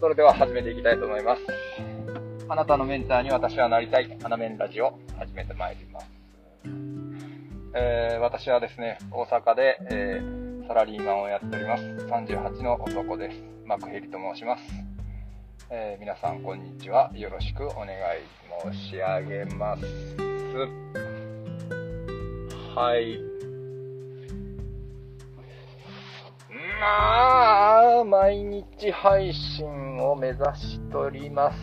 それでは始めていきたいと思います。あなたのメンターに私はなりたい、花メンラジオ、始めてまいります。えー、私はですね、大阪で、えー、サラリーマンをやっております。38の男です。マクヘリと申します。えー、皆さんこんにちは。よろしくお願い申し上げます。はい。まあ、毎日配信を目指しております。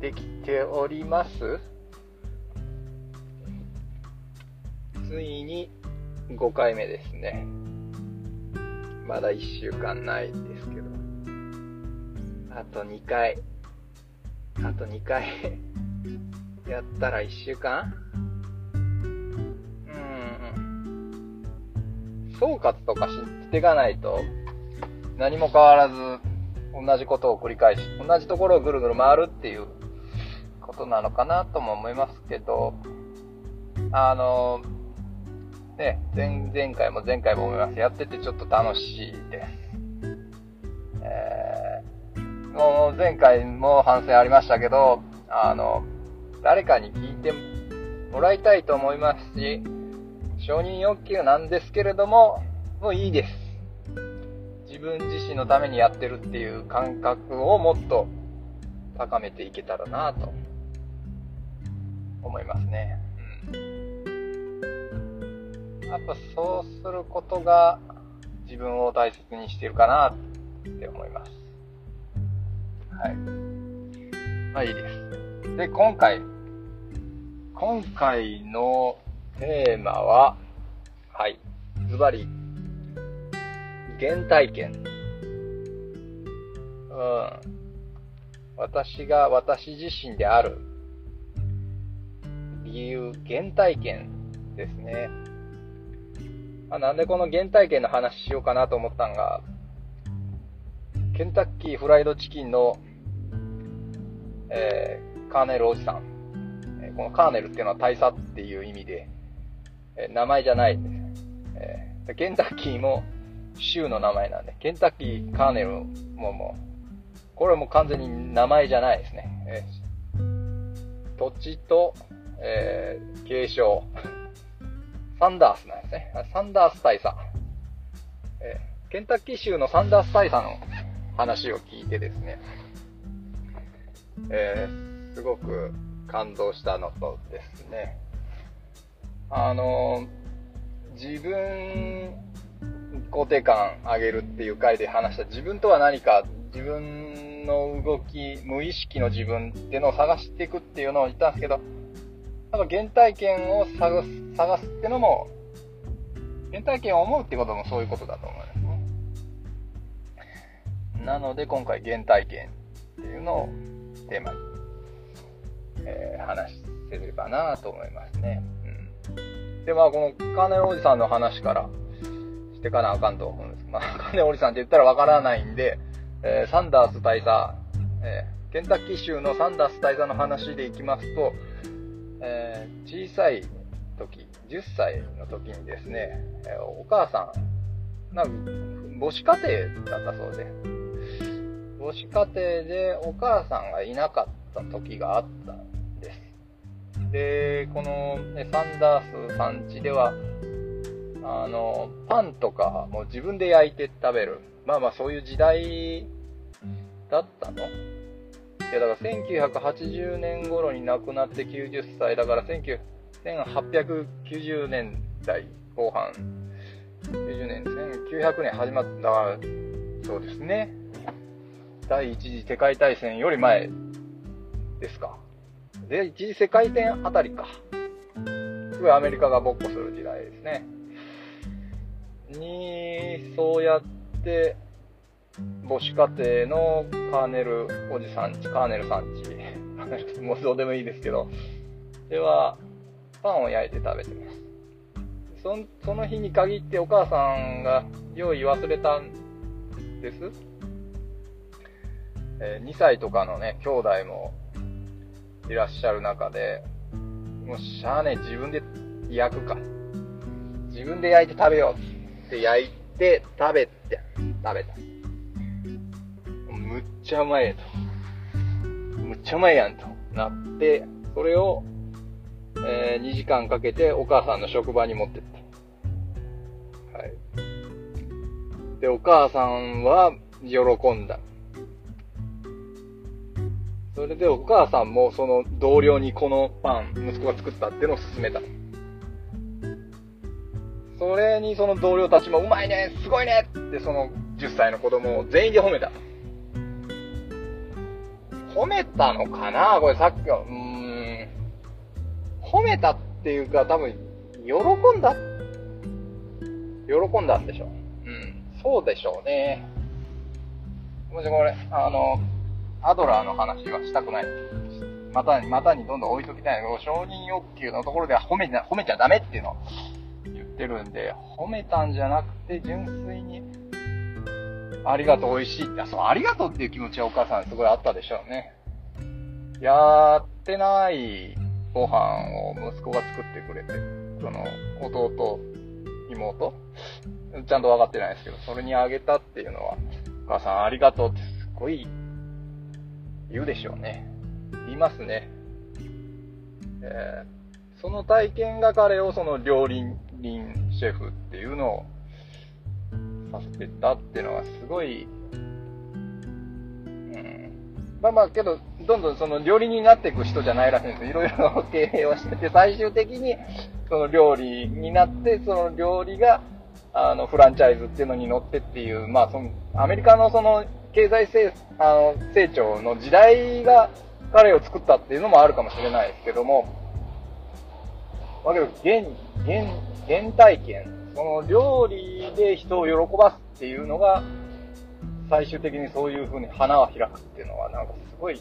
できておりますついに5回目ですね。まだ1週間ないですけど。あと2回。あと2回やったら1週間？うん総括とかしていかないと、何も変わらず、同じことを繰り返し、同じところをぐるぐる回るっていうことなのかなとも思いますけど、あの、ね、前前回も前回も思います。やっててちょっと楽しいです。えー、もう前回も反省ありましたけど、あの、誰かに聞いてもらいたいと思いますし、承認欲求なんですけれども、もういいです。自分自身のためにやってるっていう感覚をもっと高めていけたらなと思いますね。やっぱそうすることが自分を大切にしてるかなって思います。はい。まあいいです。で、今回、今回のテーマは、はい、ズバリ、原体験。うん。私が私自身である理由、原体験ですね。まあ、なんでこの原体験の話しようかなと思ったんが、ケンタッキーフライドチキンの、えー、カーネルおじさん。このカーネルっていうのは大佐っていう意味で、え名前じゃないです。えー、ケンタッキーも州の名前なんで、ケンタッキーカーネルももう、これはもう完全に名前じゃないですね。えー、土地と、えー、継承。サンダースなんですね。サンダース大佐。えー、ケンタッキー州のサンダース大佐の話を聞いてですね、えー、すごく感動したのとですね、あの、自分肯定感上げるっていう回で話した自分とは何か、自分の動き、無意識の自分っていうのを探していくっていうのを言ったんですけど、なんか原体験を探す探すってのも、原体験を思うってこともそういうことだと思いますね。なので今回原体験っていうのをテーマに、えー、話せればなと思いますね。うんで、まあ、このカーネルおじさんの話からしてかなあかんと思うんです。まあ、カーネルおじさんって言ったらわからないんで、えー、サンダース大佐、えー、ケンタッキー州のサンダース大佐の話でいきますと、えー、小さい時、10歳の時にですね、えお母さん、なんか母子家庭だったそうで、母子家庭でお母さんがいなかった時があったで、この、ね、サンダースさん家では、あの、パンとかも自分で焼いて食べる。まあまあそういう時代だったのいやだから1980年頃に亡くなって90歳だから1890年代後半90年1900年始まったそうですね第一次世界大戦より前ですかで、一次世界戦あたりか。すごいアメリカが勃発する時代ですね。に、そうやって、母子家庭のカーネルおじさんち、カーネルさんち、もうどうでもいいですけど、では、パンを焼いて食べてます。そその日に限ってお母さんが用意忘れたんです。えー、2歳とかのね、兄弟もいらっしゃる中で、もうしゃあね自分で焼くか。自分で焼いて食べようって焼いて食べて、食べた。むっちゃうまいと。むっちゃうまいやんとなって、それを、えー、2時間かけてお母さんの職場に持ってった。はい。で、お母さんは喜んだ。それでお母さんもその同僚にこのパン、息子が作ったっていうのを勧めた。それにその同僚たちもうまいねすごいねってその10歳の子供を全員で褒めた。褒めたのかな？これさっきは、うん。褒めたっていうか多分、喜んだ？喜んだんでしょう。うん。そうでしょうね。もしこれ、あの、アドラーの話はしたくない。またに、またにどんどん置いときたいの承認欲求のところでは褒め褒めちゃダメっていうのってるんで、褒めたんじゃなくて、純粋に、ありがとう、美味しいって、そう、ありがとうっていう気持ちはお母さんすごいあったでしょうね。やってないご飯を息子が作ってくれて、その、弟、妹？ちゃんと分かってないですけど、それにあげたっていうのは、お母さんありがとうってすっごい言うでしょうね。言いますね。えー、その体験が彼をその料理人シェフっていうのをさせてたっていうのはすごい、うん。まあまあけど、どんどんその料理人になっていく人じゃないらしいんです。いろいろ経営をしてて、最終的にその料理になって、その料理が、あの、フランチャイズっていうのに乗ってっていう、まあその、アメリカのその経済成あの成長の時代が彼を作ったっていうのもあるかもしれないですけども、だけど、現、現、原体験、その料理で人を喜ばすっていうのが、最終的にそういう風に花は開くっていうのは、なんかすごい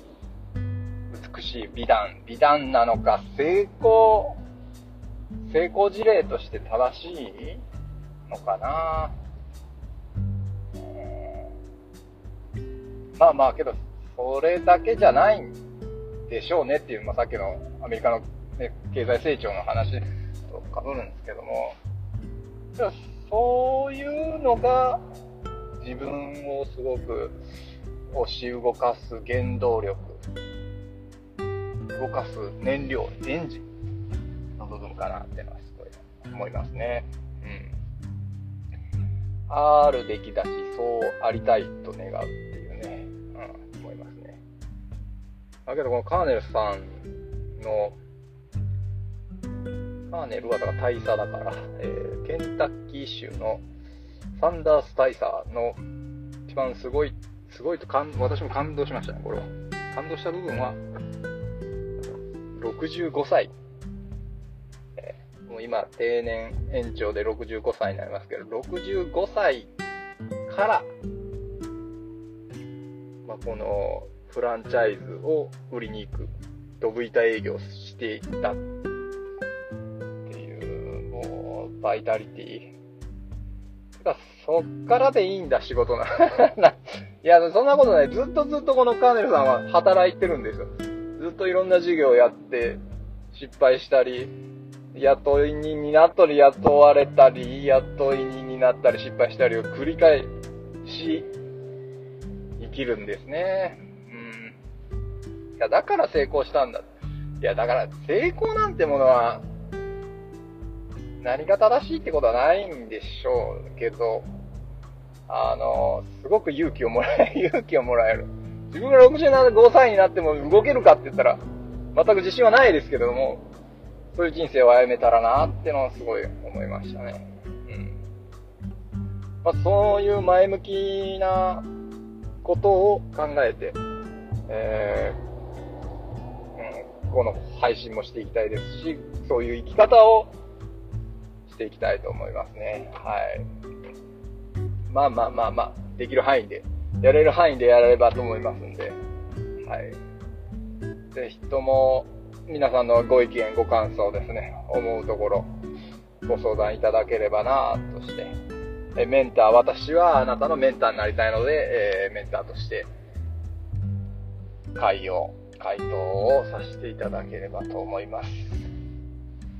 美しい美談、美談なのか、成功、成功事例として正しいのかな。まあまあけど、それだけじゃないんでしょうねっていう、まあ、さっきのアメリカの、ね、経済成長の話。とかぶるんですけども、そういうのが自分をすごく押し動かす原動力、動かす燃料、エンジンの部分かなっていうのはすごい思いますね。うん。あるべきだし、そうありたいと願うっていうね思いますねだけどこのカーネルさんの、カーネルはだから大佐だから、えー、ケンタッキー州のサンダース大佐の一番すごい、すごいと感、私も感動しましたね、これは。感動した部分は、65歳。えー、もう今、定年延長で65歳になりますけど、65歳から、まあ、この、フランチャイズを売りに行く、ドブ板営業していっていう、もう、バイタリティ。そっからでいいんだ、仕事 な。いや、そんなことない。ずっとずっとこのカーネルさんは働いてるんですよ。ずっといろんな事業をやって、失敗したり、雇い人になったり、雇われたり、雇い人になったり、失敗したりを繰り返し、生きるんですね。うんいや、だから成功したんだ。いや、だから成功なんてものは、何が正しいってことはないんでしょうけど、あの、すごく勇気をもらえる、勇気をもらえる。自分が65歳になっても動けるかって言ったら、全く自信はないですけども、そういう人生を歩めたらなってのはすごい思いましたね。うん。まあ、そういう前向きなことを考えて、えーこの配信もしていきたいですし、そういう生き方をしていきたいと思いますね。はい。まあまあまあまあ、できる範囲で、やれる範囲でやれればと思いますんで、はい。ぜひとも、皆さんのご意見、ご感想ですね、思うところ、ご相談いただければなとして、えメンター、私はあなたのメンターになりたいので、えー、メンターとして、会を回答をさせていただければと思います。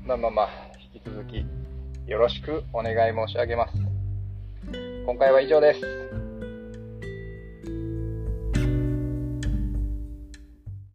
まあまあまあ、引き続きよろしくお願い申し上げます。今回は以上です。